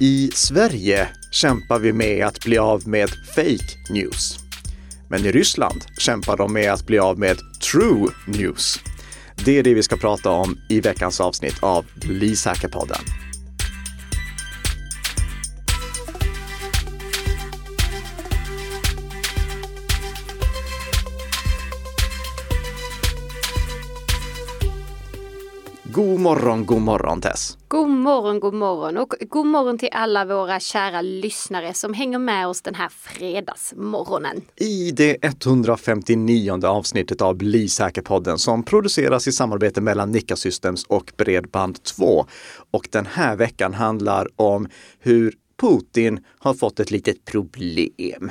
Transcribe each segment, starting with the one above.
I Sverige kämpar vi med att bli av med fake news. Men i Ryssland kämpar de med att bli av med true news. Det är det vi ska prata om i veckans avsnitt av Bli God morgon, god morgon Tess! God morgon, god morgon och god morgon till alla våra kära lyssnare som hänger med oss den här fredagsmorgonen. I det 159 avsnittet av Bli säker-podden som produceras i samarbete mellan Nika Systems och Bredband2. Och den här veckan handlar om hur Putin har fått ett litet problem.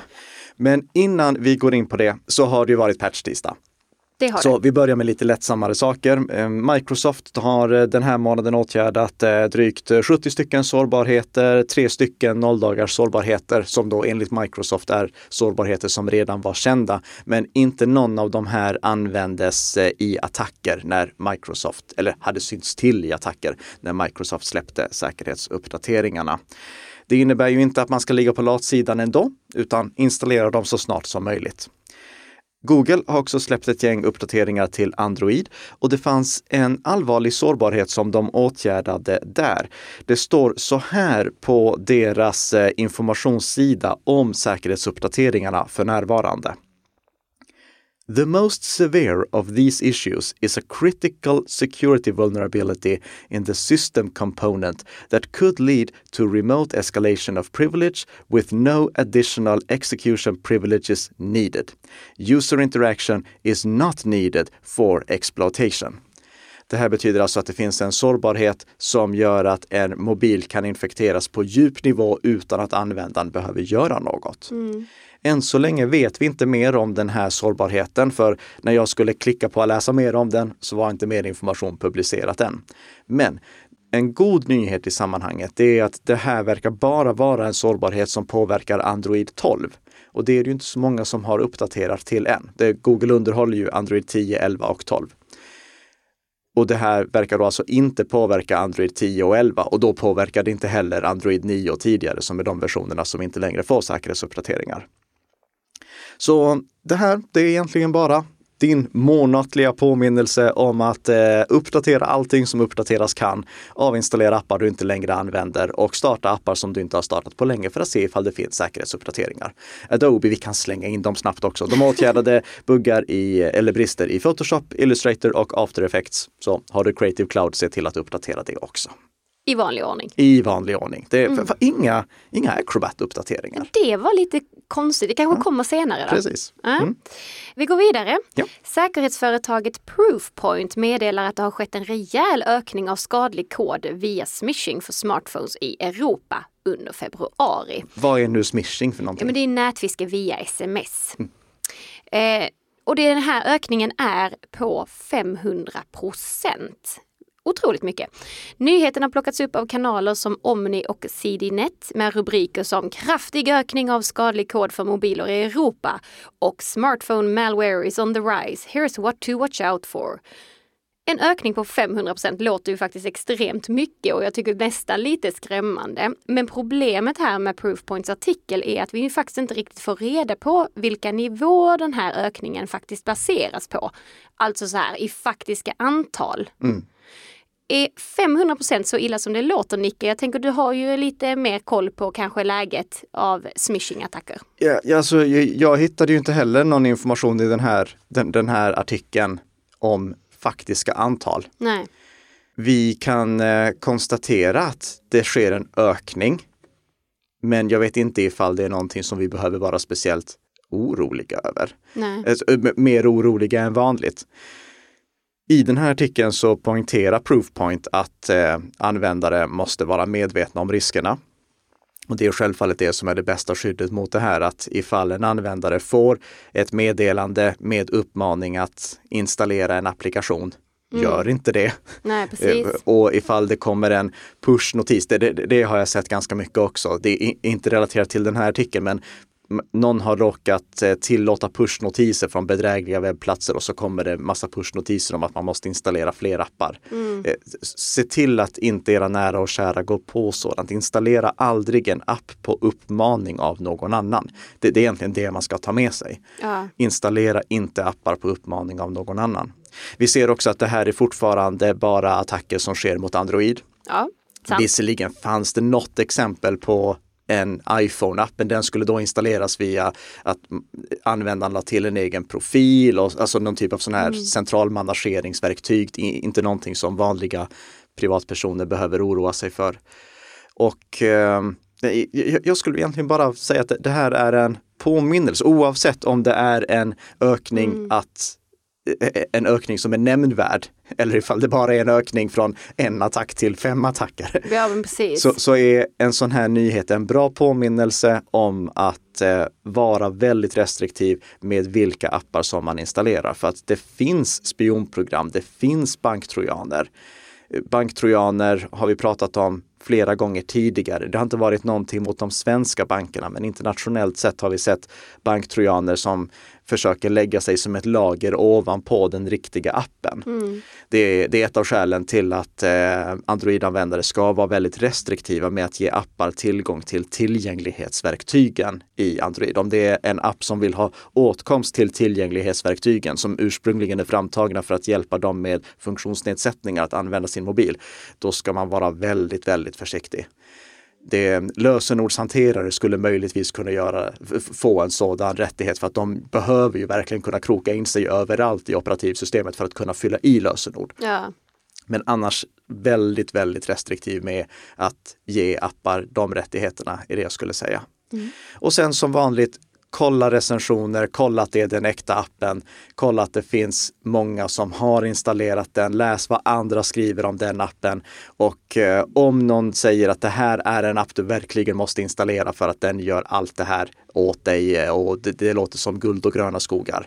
Men innan vi går in på det så har det varit patch-tisdag. Det har Så det. vi börjar med lite lättsammare saker. Eh, Microsoft har eh, den här månaden åtgärdat eh, drygt 70 stycken sårbarheter, tre stycken nolldagars sårbarheter som då enligt Microsoft är sårbarheter som redan var kända. Men inte någon av de här användes i attacker när Microsoft, eller hade synts till i attacker när Microsoft släppte säkerhetsuppdateringarna. Det innebär ju inte att man ska ligga på latsidan ändå, utan installera dem så snart som möjligt. Google har också släppt ett gäng uppdateringar till Android och det fanns en allvarlig sårbarhet som de åtgärdade där. Det står så här på deras eh, informationssida om säkerhetsuppdateringarna för närvarande. The most severe of these issues is a critical security vulnerability in the system component that could lead to remote escalation of privilege with no additional execution privileges needed. User interaction is not needed for exploitation. Det här betyder alltså att det finns en sårbarhet som gör att en mobil kan infekteras på djup nivå utan att användaren behöver göra något. Än så länge vet vi inte mer om den här sårbarheten för när jag skulle klicka på att läsa mer om den så var inte mer information publicerat än. Men en god nyhet i sammanhanget är att det här verkar bara vara en sårbarhet som påverkar Android 12. Och det är det ju inte så många som har uppdaterat till än. Det, Google underhåller ju Android 10, 11 och 12. Och det här verkar då alltså inte påverka Android 10 och 11 och då påverkar det inte heller Android 9 och tidigare som är de versionerna som inte längre får säkerhetsuppdateringar. Så det här, det är egentligen bara din månatliga påminnelse om att eh, uppdatera allting som uppdateras kan, avinstallera appar du inte längre använder och starta appar som du inte har startat på länge för att se ifall det finns säkerhetsuppdateringar. Adobe, vi kan slänga in dem snabbt också. De åtgärdade buggar i, eller brister i Photoshop, Illustrator och After Effects. Så har du Creative Cloud, se till att uppdatera det också. I vanlig ordning. I vanlig ordning. Det är för, för inga, inga Acrobat-uppdateringar. Det var lite konstigt, det kanske kommer senare. Då. Precis. Ja. Vi går vidare. Ja. Säkerhetsföretaget Proofpoint meddelar att det har skett en rejäl ökning av skadlig kod via smishing för smartphones i Europa under februari. Vad är nu smishing för Ja, någonting? men det är nätfiske via sms. Eh, och det, den här ökningen är på 500 procent. Otroligt mycket. Nyheten har plockats upp av kanaler som Omni och CDNet med rubriker som kraftig ökning av skadlig kod för mobiler i Europa och smartphone malware is on the rise. Here's what to watch out for. En ökning på 500% låter ju faktiskt extremt mycket och jag tycker nästan lite skrämmande. Men problemet här med Proofpoints artikel är att vi ju faktiskt inte riktigt får reda på vilka nivåer den här ökningen faktiskt baseras på. Alltså så här i faktiska antal. Mm. Är 500% så illa som det låter Nicke? Jag tänker du har ju lite mer koll på kanske läget av smishing-attacker. Ja, ja, alltså, jag, jag hittade ju inte heller någon information i den här, den, den här artikeln om faktiska antal. Nej. Vi kan eh, konstatera att det sker en ökning. Men jag vet inte ifall det är någonting som vi behöver vara speciellt oroliga över. Nej. Alltså, mer oroliga än vanligt. I den här artikeln så poängterar Proofpoint att eh, användare måste vara medvetna om riskerna. Och det är självfallet det som är det bästa skyddet mot det här, att ifall en användare får ett meddelande med uppmaning att installera en applikation, gör inte det. Nej. Eh, Och ifall det kommer en push-notis, det, det, det har jag sett ganska mycket också. Det är inte relaterat till den här artikeln, men någon har råkat eh, tillåta pushnotiser från bedrägliga webbplatser och så kommer det massa pushnotiser om att man måste installera fler appar. Mm. Se till att inte era nära och kära går på sådant. Installera aldrig en app på uppmaning av någon annan. Det, det är egentligen det man ska ta med sig. Ja. Installera inte appar på uppmaning av någon annan. Vi ser också att det här är fortfarande bara attacker som sker mot Android. Ja, Visserligen fanns det något exempel på en iPhone-app, men den skulle då installeras via att användaren la till en egen profil och alltså någon typ av sån här mm. central manageringsverktyg, inte någonting som vanliga privatpersoner behöver oroa sig för. Och eh, jag skulle egentligen bara säga att det här är en påminnelse, oavsett om det är en ökning mm. att en ökning som är nämnvärd eller ifall det bara är en ökning från en attack till fem attacker. Ja, precis. Så, så är en sån här nyhet en bra påminnelse om att eh, vara väldigt restriktiv med vilka appar som man installerar. För att det finns spionprogram, det finns banktrojaner. Banktrojaner har vi pratat om flera gånger tidigare. Det har inte varit någonting mot de svenska bankerna, men internationellt sett har vi sett banktrojaner som försöker lägga sig som ett lager ovanpå den riktiga appen. Mm. Det, är, det, är, ett av skälen till att eh, Android-användare ska vara väldigt restriktiva med att ge appar tillgång till tillgänglighetsverktygen i Android. Om det är en app som vill ha åtkomst till tillgänglighetsverktygen som ursprungligen är framtagna för att hjälpa dem med funktionsnedsättningar att använda sin mobil, då ska man vara väldigt, väldigt försiktig det lösenordshanterare skulle möjligtvis kunna göra, få en sådan rättighet för att de behöver ju verkligen kunna kroka in sig överallt i operativsystemet för att kunna fylla i lösenord. Ja. Men annars väldigt, väldigt restriktiv med att ge appar de rättigheterna är det jag skulle säga. Mm. Och sen som vanligt kolla recensioner, kolla att det är den äkta appen, kolla att det finns många som har installerat den, läs vad andra skriver om den appen och eh, om någon säger att det här är en app du verkligen måste installera för att den gör allt det här åt dig eh, och det, det låter som guld och gröna skogar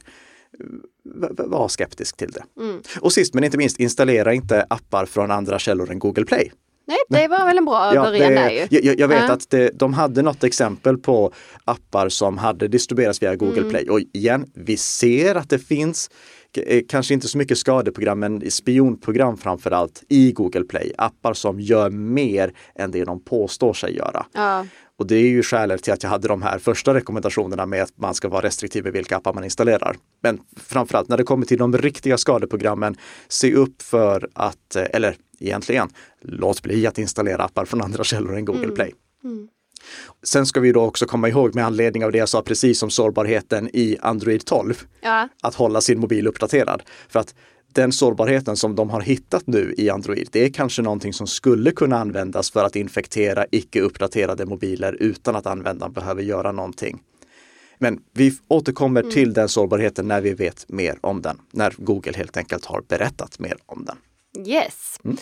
var skeptisk till det. Mm. Och sist men inte minst, installera inte appar från andra källor än Google Play. Nej, det var väl en bra ja, början det, där ju. Jag, jag vet ja. att det, de hade något exempel på appar som hade distribuerats via Google mm. Play. Och igen, vi ser att det finns eh, kanske inte så mycket skadeprogram, men spionprogram framför allt i Google Play. Appar som gör mer än det de påstår sig göra. Ja. Och det är ju skälet till att jag hade de här första rekommendationerna med att man ska vara restriktiv med vilka appar man installerar. Men framförallt när det kommer till de riktiga skadeprogrammen, se upp för att, eh, eller egentligen, låt bli att installera appar från andra källor än Google mm. Play. Mm. Sen ska vi då också komma ihåg med anledning av det jag sa precis om sårbarheten i Android 12, ja. att hålla sin mobil uppdaterad. För att den sårbarheten som de har hittat nu i Android, det är kanske någonting som skulle kunna användas för att infektera icke uppdaterade mobiler utan att användaren behöver göra någonting. Men vi återkommer mm. till den sårbarheten när vi vet mer om den, när Google helt enkelt har berättat mer om den. Yes. Mm.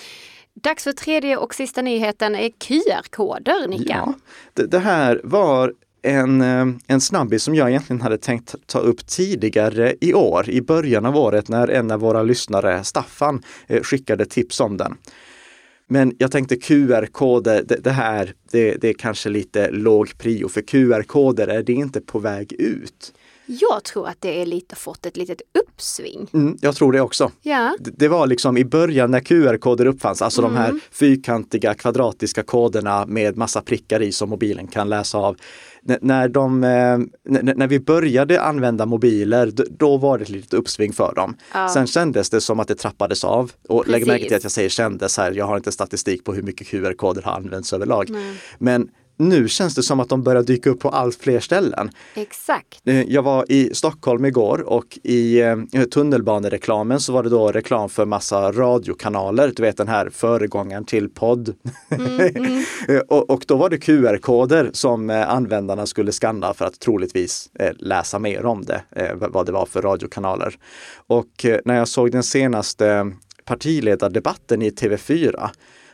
Dags för tredje och sista nyheten är QR-koder, Nicka. Ja, det, det, här var en, eh, en snabbis som jag egentligen hade tänkt ta upp tidigare i år, i början av året när en av våra lyssnare, Staffan, eh, skickade tips om den. Men jag tänkte QR-koder, det, det, här, det, det är kanske lite låg prio för QR-koder är det inte på väg ut. Jag tror att det är lite fått ett litet uppsving. Mm, jag tror det också. Ja. Det, det var liksom i början när QR-koder uppfanns, alltså mm. de här mm. fyrkantiga kvadratiska koderna med massa prickar i som mobilen kan läsa av. N när, de, eh, när vi började använda mobiler, då var det ett litet uppsving för dem. Ja. Sen kändes det som att det trappades av. Och lägg märke till att jag säger kändes här, jag har inte statistik på hur mycket QR-koder har använts överlag. Nej. Men nu känns det som att de börjar dyka upp på allt fler ställen. Exakt. Eh, jag var i Stockholm igår och i eh, tunnelbanereklamen så var det då reklam för massa radiokanaler, du vet den här föregångaren till podd. Mm, mm. Och, och, då var det QR-koder som användarna skulle skanna för att troligtvis läsa mer om det, vad det var för radiokanaler. Och när jag såg den senaste partiledardebatten i TV4,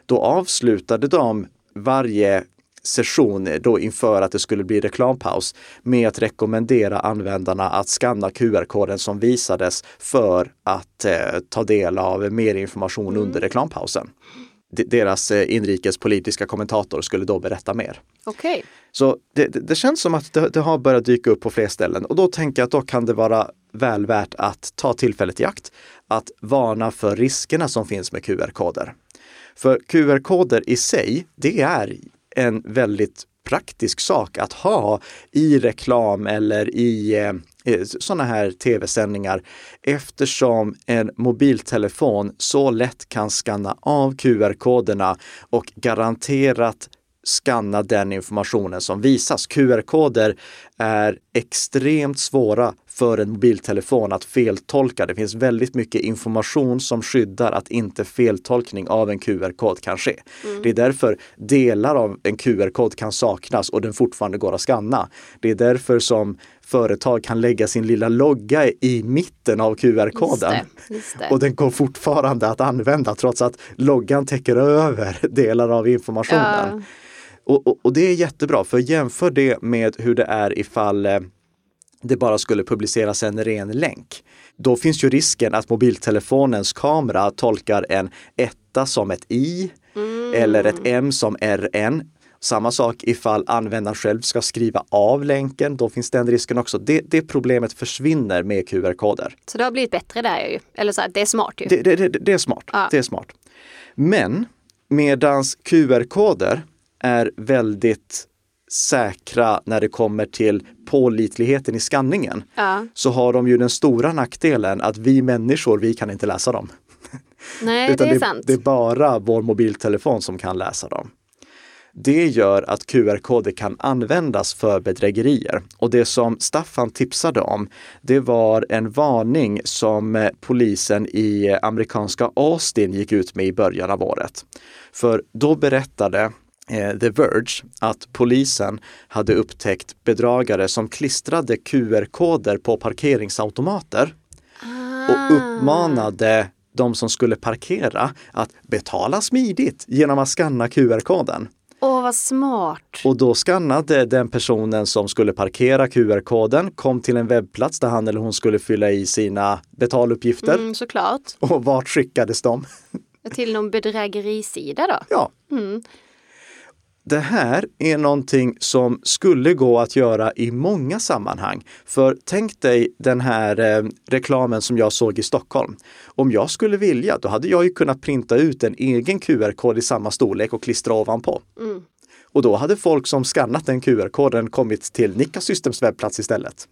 då avslutade de varje session då inför att det skulle bli reklampaus med att rekommendera användarna att skanna QR-koden som visades för att eh, ta del av mer information mm. under reklampausen. deras eh, inrikespolitiska kommentator skulle då berätta mer. Okej. Okay. Så det, det, det, känns som att det, det, har börjat dyka upp på fler ställen och då tänker jag att då kan det vara väl värt att ta tillfället i akt att varna för riskerna som finns med QR-koder. För QR-koder i sig, det är en väldigt praktisk sak att ha i reklam eller i eh, eh sådana här tv-sändningar eftersom en mobiltelefon så lätt kan skanna av QR-koderna och garanterat skanna den informationen som visas. QR-koder är extremt svåra för en mobiltelefon att feltolka. Det finns väldigt mycket information som skyddar att inte feltolkning av en QR-kod kan ske. Mm. Det är därför delar av en QR-kod kan saknas och den fortfarande går att skanna. Det är därför som företag kan lägga sin lilla logga i mitten av QR-koden. Och den går fortfarande att använda trots att loggan täcker över delar av informationen. Ja. Och, och, och, det är jättebra, för jämför det med hur det är ifall eh, det bara skulle publiceras en ren länk. Då finns ju risken att mobiltelefonens kamera tolkar en etta som ett i mm. eller ett m som rn. Samma sak ifall användaren själv ska skriva av länken, då finns den risken också. Det, det problemet försvinner med QR-koder. Så det har blivit bättre där ju, eller så här, det är smart ju. Det, det, det är smart, ja. det är smart. Men medans QR-koder är väldigt säkra när det kommer till pålitligheten i skanningen. Ja. Så har de ju den stora nackdelen att vi människor, vi kan inte läsa dem. Nej, det är det, sant. Det är bara vår mobiltelefon som kan läsa dem. Det gör att QR-koder kan användas för bedrägerier. Och det som Staffan tipsade om, det var en varning som polisen i amerikanska Austin gick ut med i början av året. För då berättade Eh, The Verge att polisen hade upptäckt bedragare som klistrade QR-koder på parkeringsautomater ah. och uppmanade de som skulle parkera att betala smidigt genom att skanna QR-koden. Åh, vad smart! Och då skannade den personen som skulle parkera QR-koden, kom till en webbplats där han eller hon skulle fylla i sina betaluppgifter. Mm, såklart. Och vart skickades de? Till någon bedrägerisida då? Ja. Mm det här är någonting som skulle gå att göra i många sammanhang. För tänk dig den här eh, reklamen som jag såg i Stockholm. Om jag skulle vilja, då hade jag ju kunnat printa ut en egen QR-kod i samma storlek och klistra ovanpå. Mm. Och då hade folk som skannat den QR-koden kommit till Nika Systems webbplats istället.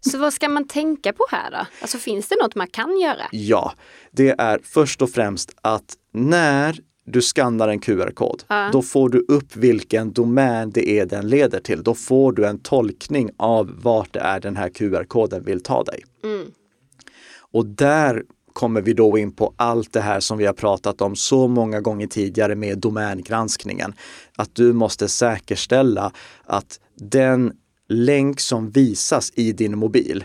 Så vad ska man tänka på här då? Alltså finns det något man kan göra? Ja, det är först och främst att när du skannar en QR-kod, ja. då får du upp vilken domän det är den leder till. Då får du en tolkning av vart det är den här QR-koden vill ta dig. Mm. Och där kommer vi då in på allt det här som vi har pratat om så många gånger tidigare med domängranskningen. Att du måste säkerställa att den länk som visas i din mobil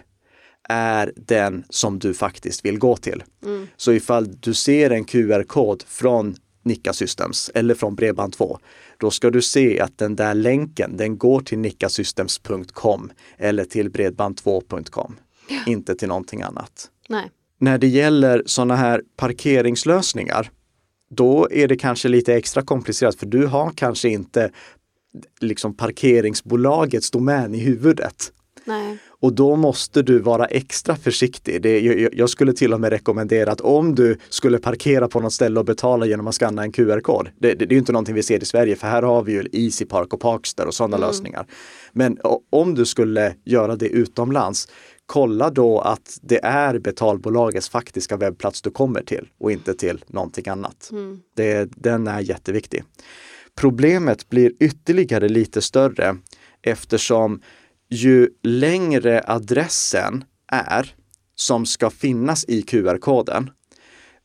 är den som du faktiskt vill gå till. Mm. Så ifall du ser en QR-kod från Nika Systems eller från Bredband2, då ska du se att den där länken, den går till nikasystems.com eller till bredband2.com, ja. inte till någonting annat. Nej. När det gäller sådana här parkeringslösningar, då är det kanske lite extra komplicerat för du har kanske inte liksom parkeringsbolagets domän i huvudet. Nej. Och då måste du vara extra försiktig. Det, jag, jag, skulle till och med rekommendera att om du skulle parkera på något ställe och betala genom att skanna en QR-kod. Det, det, det är inte någonting vi ser i Sverige för här har vi ju Easy Park och Parkster och sådana mm. lösningar. Men om du skulle göra det utomlands, kolla då att det är betalbolagets faktiska webbplats du kommer till och inte till någonting annat. Mm. Det, den är jätteviktig. Problemet blir ytterligare lite större eftersom ju längre adressen är som ska finnas i QR-koden,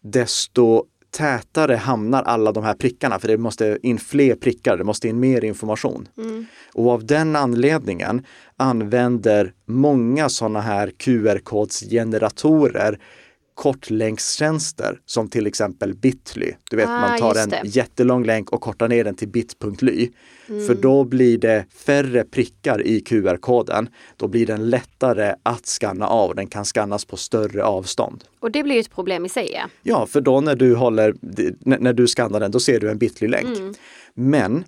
desto tätare hamnar alla de här prickarna, för det måste in fler prickar, det måste in mer information. Mm. Och av den anledningen använder många sådana här QR-kodsgeneratorer kortlänkstjänster som till exempel Bitly. Du vet, Ah, man tar en det. jättelång länk och kortar ner den till bit.ly. Mm. För då blir det färre prickar i QR-koden. Då blir den lättare att skanna av. Den kan skannas på större avstånd. Och det blir ju ett problem i sig. Ja. Ja, för då när du håller, när du skannar den, då ser du en Bitly-länk. Mm. Men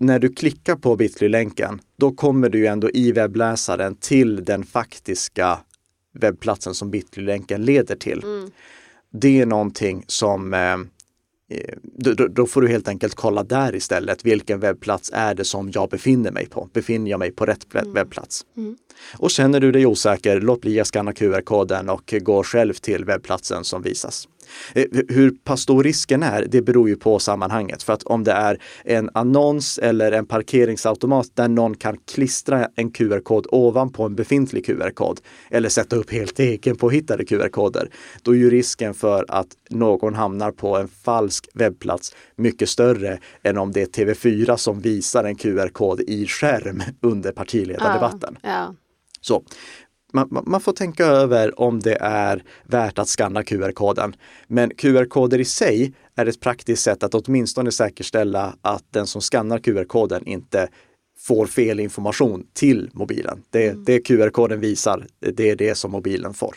när du klickar på Bitly-länken, då kommer du ändå i webbläsaren till den faktiska webbplatsen som Bitly-länken leder till. Mm. Det är någonting som eh, eh, då, då- får du helt enkelt kolla där istället. Vilken webbplats är det som jag befinner mig på? Befinner jag mig på rätt webb- webbplats? Mm. Och känner du dig osäker, låt bli att skanna QR-koden och gå själv till webbplatsen som visas. Eh, Hur pass stor risken är, det beror ju på sammanhanget. För att om det är en annons eller en parkeringsautomat där någon kan klistra en QR-kod ovanpå en befintlig QR-kod eller sätta upp helt egen påhittade QR-koder, då är ju risken för att någon hamnar på en falsk webbplats mycket större än om det är TV4 som visar en QR-kod i skärm under partiledardebatten. Ja, ja. Så man- man får tänka över om det är värt att skanna QR-koden. Men QR-koder i sig är ett praktiskt sätt att åtminstone säkerställa att den som skannar QR-koden inte får fel information till mobilen. Det, det QR-koden visar, det är det som mobilen får.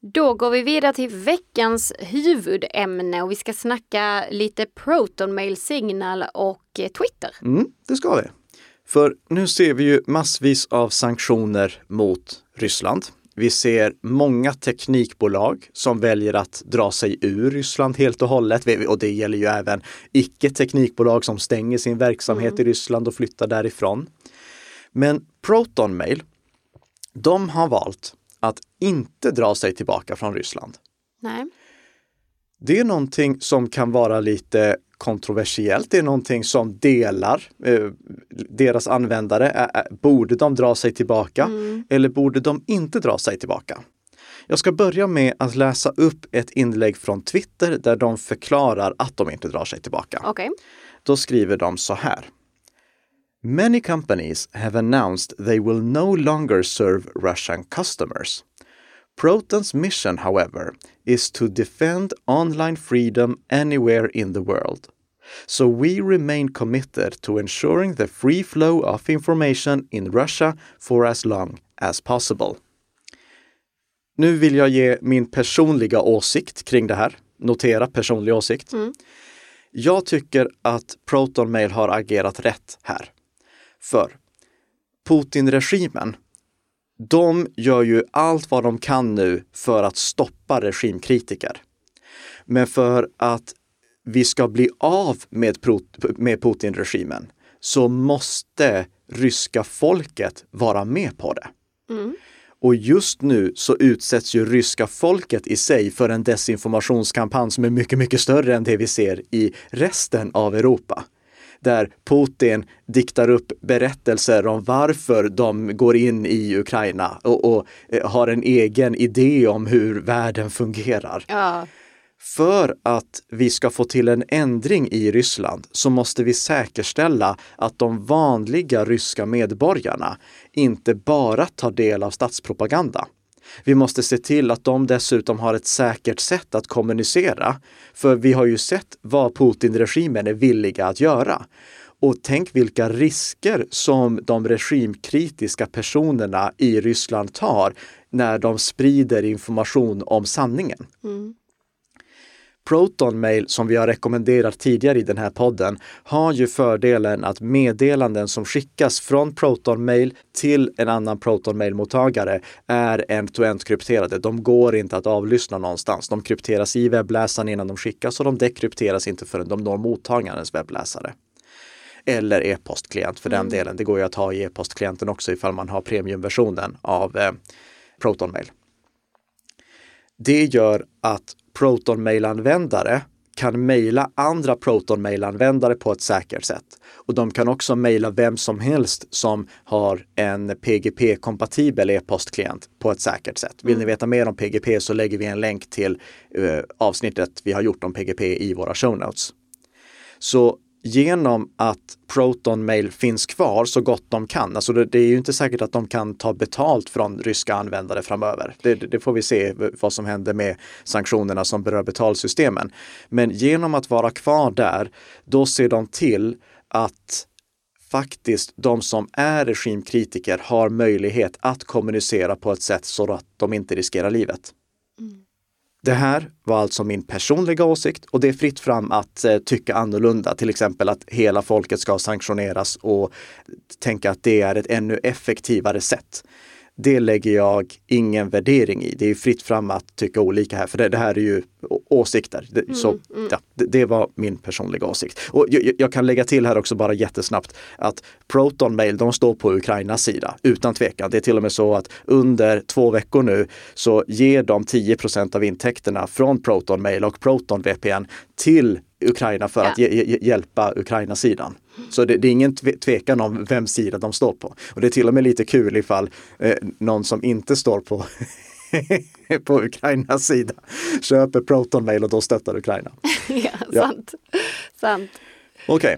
Då går vi vidare till veckans huvudämne och vi ska snacka lite Proton Mail Signal och Twitter. Mm, det ska vi. För nu ser vi ju massvis av sanktioner mot Ryssland. Vi ser många teknikbolag som väljer att dra sig ur Ryssland helt och hållet. Och det gäller ju även icke-teknikbolag som stänger sin verksamhet i Ryssland och flyttar därifrån. Men Proton Mail, de har valt att inte dra sig tillbaka från Ryssland. Nej. Det är någonting som kan vara lite kontroversiellt. Det är någonting som delar eh, deras användare. Borde de dra sig tillbaka eller borde de inte dra sig tillbaka? Jag ska börja med att läsa upp ett inlägg från Twitter där de förklarar att de inte drar sig tillbaka. Okej. Då skriver de så här. Many companies have announced they will no longer serve Russian customers. Proton's mission, however, is to defend online freedom anywhere in the world. So we remain committed to ensuring the free flow of information in Russia for as long as possible. Nu vill jag ge min personliga åsikt kring det här. Notera personlig åsikt. Jag tycker att Proton Mail har agerat rätt här. För Putin-regimen, de gör ju allt vad de kan nu för att stoppa regimkritiker. Men för att vi ska bli av med, med Putin-regimen så måste ryska folket vara med på det. Och just nu så utsätts ju ryska folket i sig för en desinformationskampanj som är mycket, mycket större än det vi ser i resten av Europa. Där Putin diktar upp berättelser om varför de går in i Ukraina och, och eh, har en egen idé om hur världen fungerar. Ja. För att vi ska få till en ändring i Ryssland så måste vi säkerställa att de vanliga ryska medborgarna inte bara tar del av statspropaganda. Vi måste se till att de dessutom har ett säkert sätt att kommunicera. För vi har ju sett vad Putin-regimen är villiga att göra. Och tänk vilka risker som de regimkritiska personerna i Ryssland tar när de sprider information om sanningen. Mm. Mail som vi har rekommenderat tidigare i den här podden har ju fördelen att meddelanden som skickas från Proton Mail till en annan Proton Mail-mottagare är end-to-end krypterade. De går inte att avlyssna någonstans. De krypteras i webbläsaren innan de skickas och de dekrypteras inte förrän de når mottagarens webbläsare. Eller e-postklient för den delen. Det går ju att ha i e-postklienten också ifall man har premiumversionen av eh, Proton Mail. Det gör att Proton Mail-användare kan mejla andra Proton Mail-användare på ett säkert sätt. Och de kan också mejla vem som helst som har en PGP-kompatibel e-postklient på ett säkert sätt. Vill ni veta mer om PGP så lägger vi en länk till eh, avsnittet vi har gjort om PGP i våra show notes. Så genom att Proton Mail finns kvar så gott de kan, alltså det, det, är ju inte säkert att de kan ta betalt från ryska användare framöver. Det, det, får vi se vad som händer med sanktionerna som berör betalsystemen. Men genom att vara kvar där, då ser de till att faktiskt de som är regimkritiker har möjlighet att kommunicera på ett sätt så att de inte riskerar livet. Mm. Det här var alltså min personliga åsikt och det är fritt fram att eh, tycka annorlunda, till exempel att hela folket ska sanktioneras och tänka att det är ett ännu effektivare sätt det lägger jag ingen värdering i. Det är fritt fram att tycka olika här, för det, det här är ju åsikter. Det, mm, så mm. Ja, det, det, var min personliga åsikt. Och jag, jag, kan lägga till här också bara jättesnabbt att Proton Mail, de står på Ukrainas sida utan tvekan. Det är till och med så att under två veckor nu så ger de 10% av intäkterna från Proton Mail och Proton VPN till Ukraina för ja. att hjälpa Ukraina-sidan. Så det, det, är ingen tvekan om vem sida de står på. Och det är till och med lite kul ifall eh, någon som inte står på på Ukrainas sida köper Proton Mail och då stöttar Ukraina. ja, ja, sant. sant. Okej, okay.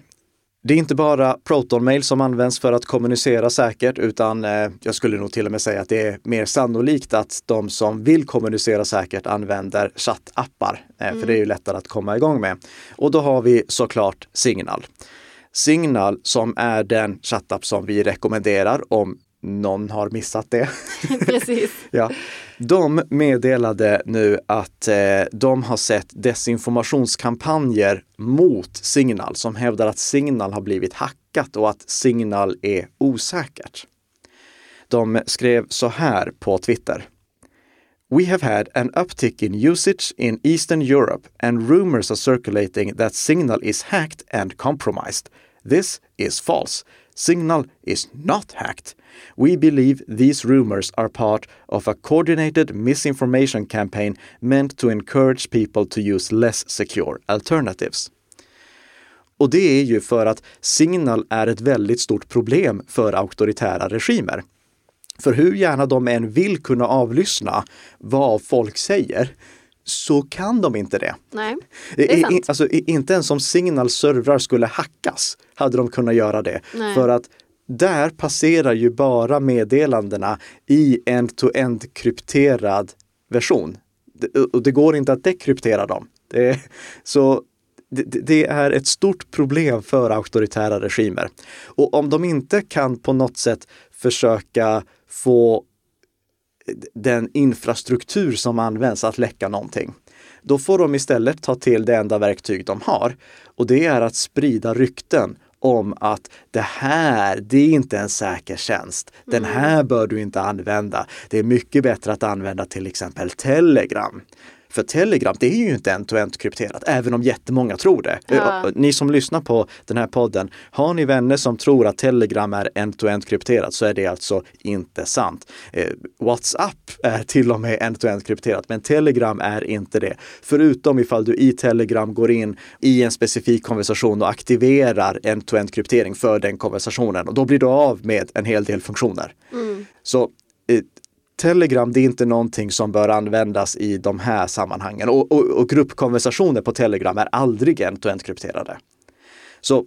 Det är inte bara Proton-mail som används för att kommunicera säkert, utan eh, jag skulle nog till och med säga att det är mer sannolikt att de som vill kommunicera säkert använder chattappar, eh, mm. för det är ju lättare att komma igång med. Och då har vi såklart Signal. Signal som är den chattapp som vi rekommenderar om någon har missat det. Precis. ja. De meddelade nu att eh, de har sett desinformationskampanjer mot Signal som hävdar att Signal har blivit hackat och att Signal är osäkert. De skrev så här på Twitter. We have had an uptick in usage in Eastern Europe and rumors are circulating that Signal is hacked and compromised. This is false. Signal is not hacked. We believe these rumors are part of a coordinated misinformation campaign meant to encourage people to use less secure alternatives. Och det är ju för att Signal är ett väldigt stort problem för auktoritära regimer. För hur gärna de än vill kunna avlyssna vad folk säger så kan de inte det. Nej, det är sant. Alltså, inte ens om Signals servrar skulle hackas hade de kunnat göra det. Nej. För att där passerar ju bara meddelandena i end-to-end krypterad version. Och det går inte att dekryptera dem. Det, så det, det, är ett stort problem för auktoritära regimer. Och om de inte kan på något sätt försöka få den infrastruktur som används att läcka någonting. Då får de istället ta till det enda verktyg de har och det är att sprida rykten om att det här, det är inte en säker tjänst. Den mm. här bör du inte använda. Det är mycket bättre att använda till exempel Telegram. För Telegram, det är ju inte end-to-end krypterat, även om jättemånga tror det. Ja. Ni som lyssnar på den här podden, har ni vänner som tror att Telegram är end-to-end krypterat så är det alltså inte sant. Eh, WhatsApp är till och med end-to-end krypterat, men Telegram är inte det. Förutom ifall du i Telegram går in i en specifik konversation och aktiverar end-to-end kryptering för den konversationen och då blir du av med en hel del funktioner. Mm. Så eh, Telegram, det är inte någonting som bör användas i de här sammanhangen. Och, och, och gruppkonversationer på Telegram är aldrig end-to-end krypterade. Så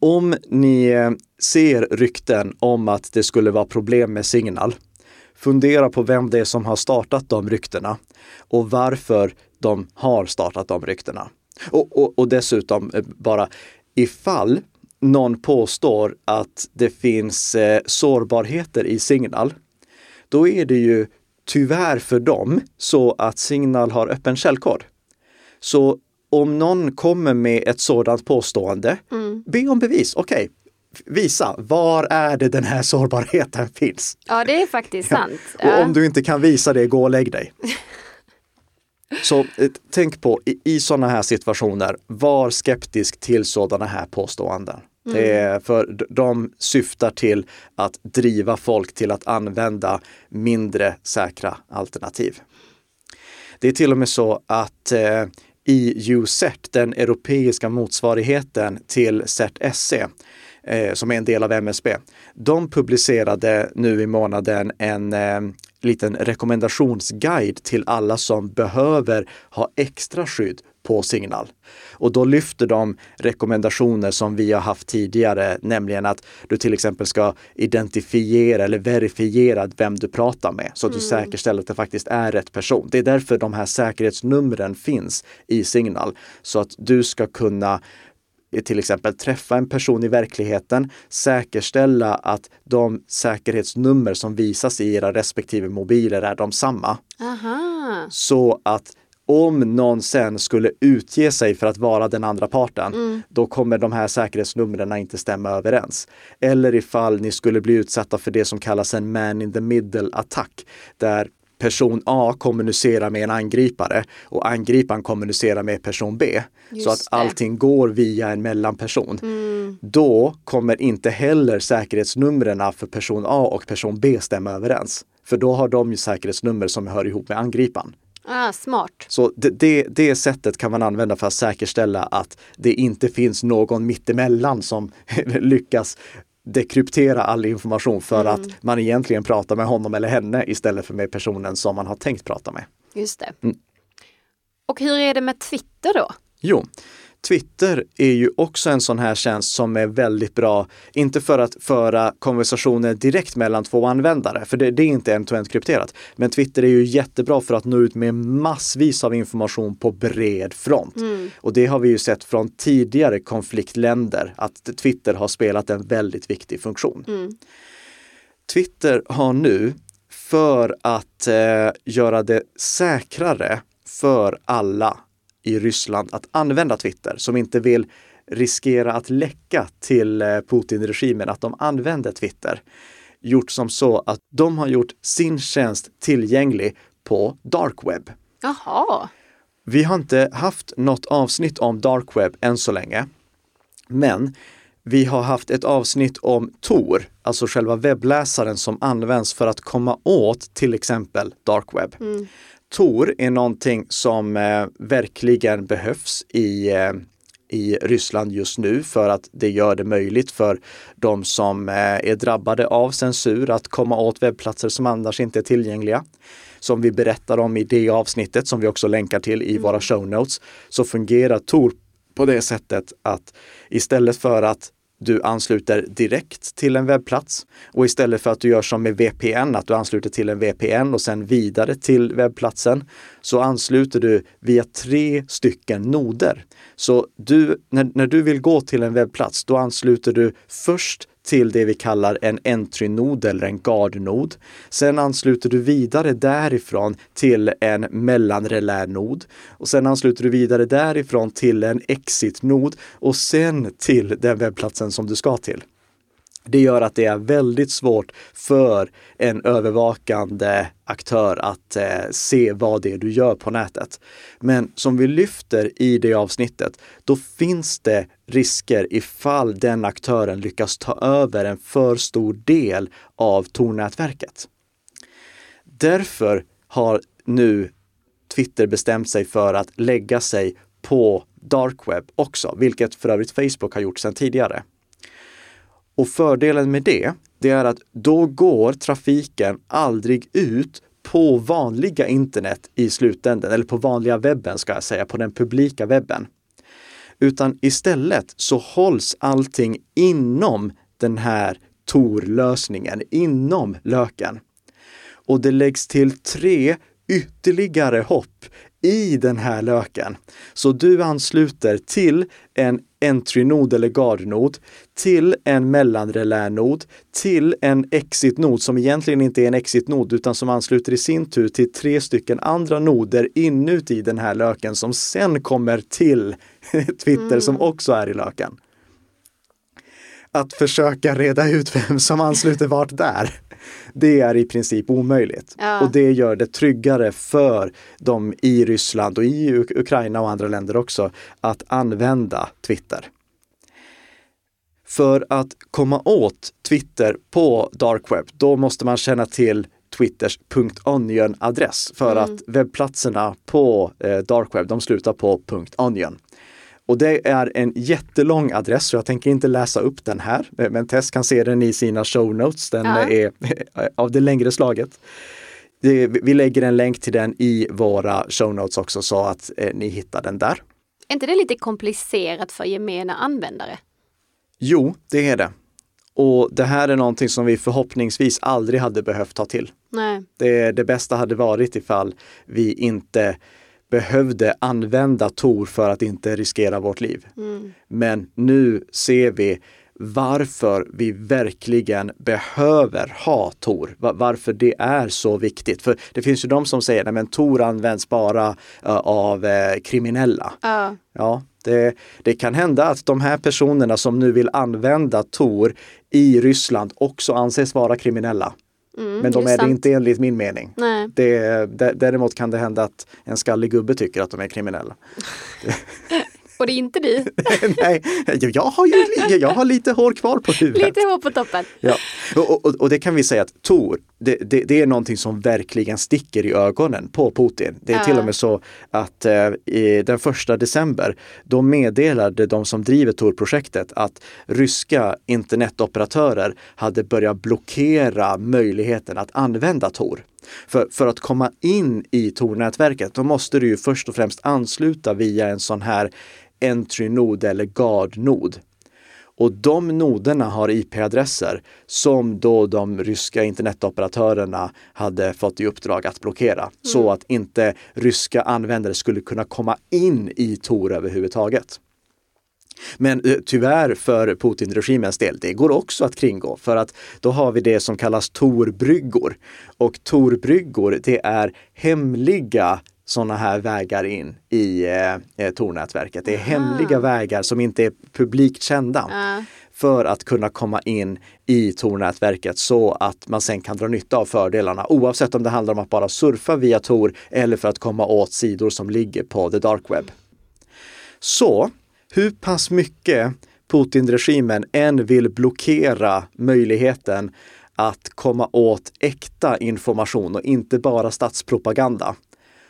om ni ser rykten om att det skulle vara problem med Signal, fundera på vem det är som har startat de ryktena och varför de har startat de ryktena. Och, och, och dessutom eh, bara ifall någon påstår att det finns eh, sårbarheter i Signal, då är det ju tyvärr för dem så att Signal har öppen källkod. Så om någon kommer med ett sådant påstående, mm. be om bevis. Okej, okay, visa, var är det den här sårbarheten finns? Ja, det är faktiskt sant. Ja. Och om du inte kan visa det, gå och lägg dig. Så eh, tänk på i, i sådana här situationer, var skeptisk till sådana här påståenden. Mm. för de syftar till att driva folk till att använda mindre säkra alternativ. Det är till och med så att eh, i USET, den europeiska motsvarigheten till CERT-SE, eh, som är en del av MSB, de publicerade nu i månaden en eh, liten rekommendationsguide till alla som behöver ha extra skydd på Signal. Och då lyfter de rekommendationer som vi har haft tidigare, nämligen att du till exempel ska identifiera eller verifiera vem du pratar med så att du mm. säkerställer att det faktiskt är rätt person. Det är därför de här säkerhetsnumren finns i Signal så att du ska kunna till exempel träffa en person i verkligheten, säkerställa att de säkerhetsnummer som visas i era respektive mobiler är de samma. Aha. Så att om någon sen skulle utge sig för att vara den andra parten, mm. då kommer de här säkerhetsnumren inte stämma överens. Eller ifall ni skulle bli utsatta för det som kallas en man in the middle attack, där person A kommunicerar med en angripare och angriparen kommunicerar med person B. Just så att det. allting går via en mellanperson. Mm. Då kommer inte heller säkerhetsnumren för person A och person B stämma överens. För då har de ju säkerhetsnummer som hör ihop med angriparen. Ah, smart. Så det, det, det, sättet kan man använda för att säkerställa att det inte finns någon mittemellan som lyckas dekryptera all information för mm. att man egentligen pratar med honom eller henne istället för med personen som man har tänkt prata med. Just det. Mm. Och hur är det med Twitter då? Jo, Twitter är ju också en sån här tjänst som är väldigt bra, inte för att föra konversationer direkt mellan två användare, för det, det är inte end-to-end krypterat. Men Twitter är ju jättebra för att nå ut med massvis av information på bred front. Mm. Och det har vi ju sett från tidigare konfliktländer, att Twitter har spelat en väldigt viktig funktion. Mm. Twitter har nu, för att eh, göra det säkrare för alla i Ryssland att använda Twitter, som inte vill riskera att läcka till eh, Putin-regimen att de använder Twitter, gjort som så att de har gjort sin tjänst tillgänglig på dark web. Jaha. Vi har inte haft något avsnitt om dark web än så länge. Men vi har haft ett avsnitt om Tor, alltså själva webbläsaren som används för att komma åt till exempel dark web. Mm. Tor är någonting som eh, verkligen behövs i, eh, i Ryssland just nu för att det gör det möjligt för de som eh, är drabbade av censur att komma åt webbplatser som annars inte är tillgängliga. Som vi berättar om i det avsnittet som vi också länkar till i mm. våra show notes så fungerar Tor på det sättet att istället för att du ansluter direkt till en webbplats och istället för att du gör som med VPN, att du ansluter till en VPN och sen vidare till webbplatsen, så ansluter du via tre stycken noder. Så du, när, när du vill gå till en webbplats, då ansluter du först till det vi kallar en entry-nod eller en guard-nod. Sen ansluter du vidare därifrån till en mellanrelä-nod och sen ansluter du vidare därifrån till en exit-nod och sen till den webbplatsen som du ska till. Det gör att det är väldigt svårt för en övervakande aktör att eh, se vad det är du gör på nätet. Men som vi lyfter i det avsnittet, då finns det risker ifall den aktören lyckas ta över en för stor del av Tor-nätverket. Därför har nu Twitter bestämt sig för att lägga sig på dark web också, vilket för övrigt Facebook har gjort sedan tidigare. Och fördelen med det, det är att då går trafiken aldrig ut på vanliga internet i slutändan, eller på vanliga webben ska jag säga, på den publika webben. Utan istället så hålls allting inom den här Tor-lösningen, inom löken. Och det läggs till tre ytterligare hopp i den här löken. Så du ansluter till en entry-nod eller guard-nod, till en mellanrelänod, till en exit-nod som egentligen inte är en exit-nod utan som ansluter i sin tur till tre stycken andra noder inuti den här löken som sen kommer till Twitter mm. som också är i löken. Att försöka reda ut vem som ansluter vart där det är i princip omöjligt. Ja. Och det gör det tryggare för de i Ryssland och i Ukraina och andra länder också att använda Twitter. För att komma åt Twitter på dark web, då måste man känna till Twitters .onion-adress för mm. att webbplatserna på eh, dark web, de slutar på .onion. Och det är en jättelång adress, så jag tänker inte läsa upp den här, men Tess kan se den i sina show notes. Den ja. är av det längre slaget. Vi lägger en länk till den i våra show notes också så att eh, ni hittar den där. Är inte det lite komplicerat för gemene användare? Jo, det är det. Och det här är någonting som vi förhoppningsvis aldrig hade behövt ta till. Nej. Det, det bästa hade varit ifall vi inte behövde använda Tor för att inte riskera vårt liv. Mm. Men nu ser vi varför vi verkligen behöver ha Tor. Varför det är så viktigt. För det finns ju de som säger att Tor används bara uh, av uh, kriminella. Ja. Ja, det, det, kan hända att de här personerna som nu vill använda Tor i Ryssland också anses vara kriminella. Mm, Men de är, är det inte enligt min mening. Nej. Det, dä- däremot kan det hända att en skallig gubbe tycker att de är kriminella. Och det är inte du. Nej, jag har ju jag har lite hår kvar på huvudet. Lite hår på toppen. Ja. Och, och, och det kan vi säga att Tor, det, det, det är någonting som verkligen sticker i ögonen på Putin. Det är Ja. till och med så att eh, i den första december, då meddelade de som driver Tor-projektet att ryska internetoperatörer hade börjat blockera möjligheten att använda Tor. För, för att komma in i Tor-nätverket, då måste du ju först och främst ansluta via en sån här entry-nod eller guard-nod. Och de noderna har IP-adresser som då de ryska internetoperatörerna hade fått i uppdrag att blockera. Så att inte ryska användare skulle kunna komma in i Tor överhuvudtaget. Men eh, tyvärr för Putin-regimens del, det går också att kringgå för att då har vi det som kallas Torbryggor. Och Torbryggor, det är hemliga sådana här vägar in i eh, eh, Tor-nätverket. Det är hemliga vägar som inte är publikt kända för att kunna komma in i Tor-nätverket så att man sen kan dra nytta av fördelarna oavsett om det handlar om att bara surfa via Tor eller för att komma åt sidor som ligger på the dark web. Så hur pass mycket Putin-regimen än vill blockera möjligheten att komma åt äkta information och inte bara statspropaganda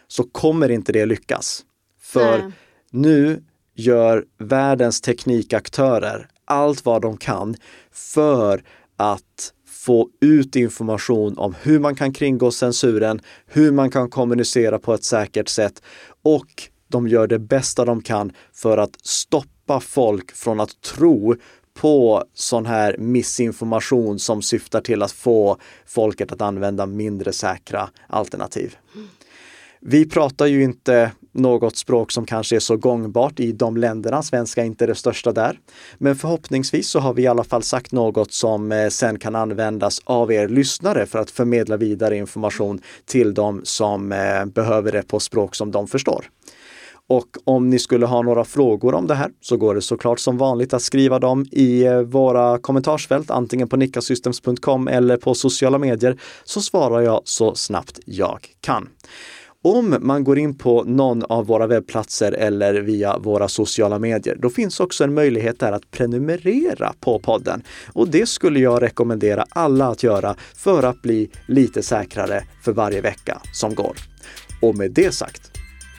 så kommer inte det lyckas. För Nej. nu gör världens teknikaktörer allt vad de kan för att få ut information om hur man kan kringgå censuren, hur man kan kommunicera på ett säkert sätt och de gör det bästa de kan för att stoppa folk från att tro på sån här missinformation som syftar till att få folket att använda mindre säkra alternativ. Vi pratar ju inte något språk som kanske är så gångbart i de länderna. Svenska är inte det största där. Men förhoppningsvis så har vi i alla fall sagt något som eh, sen kan användas av er lyssnare för att förmedla vidare information till dem som eh, behöver det på språk som de förstår. Och om ni skulle ha några frågor om det här så går det såklart som vanligt att skriva dem i eh, våra kommentarsfält, antingen på nickasystems.com eller på sociala medier, så svarar jag så snabbt jag kan. Om man går in på någon av våra webbplatser eller via våra sociala medier, då finns också en möjlighet där att prenumerera på podden. Och det skulle jag rekommendera alla att göra för att bli lite säkrare för varje vecka som går. Och med det sagt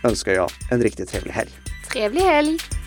önskar jag en riktigt trevlig helg. Trevlig helg!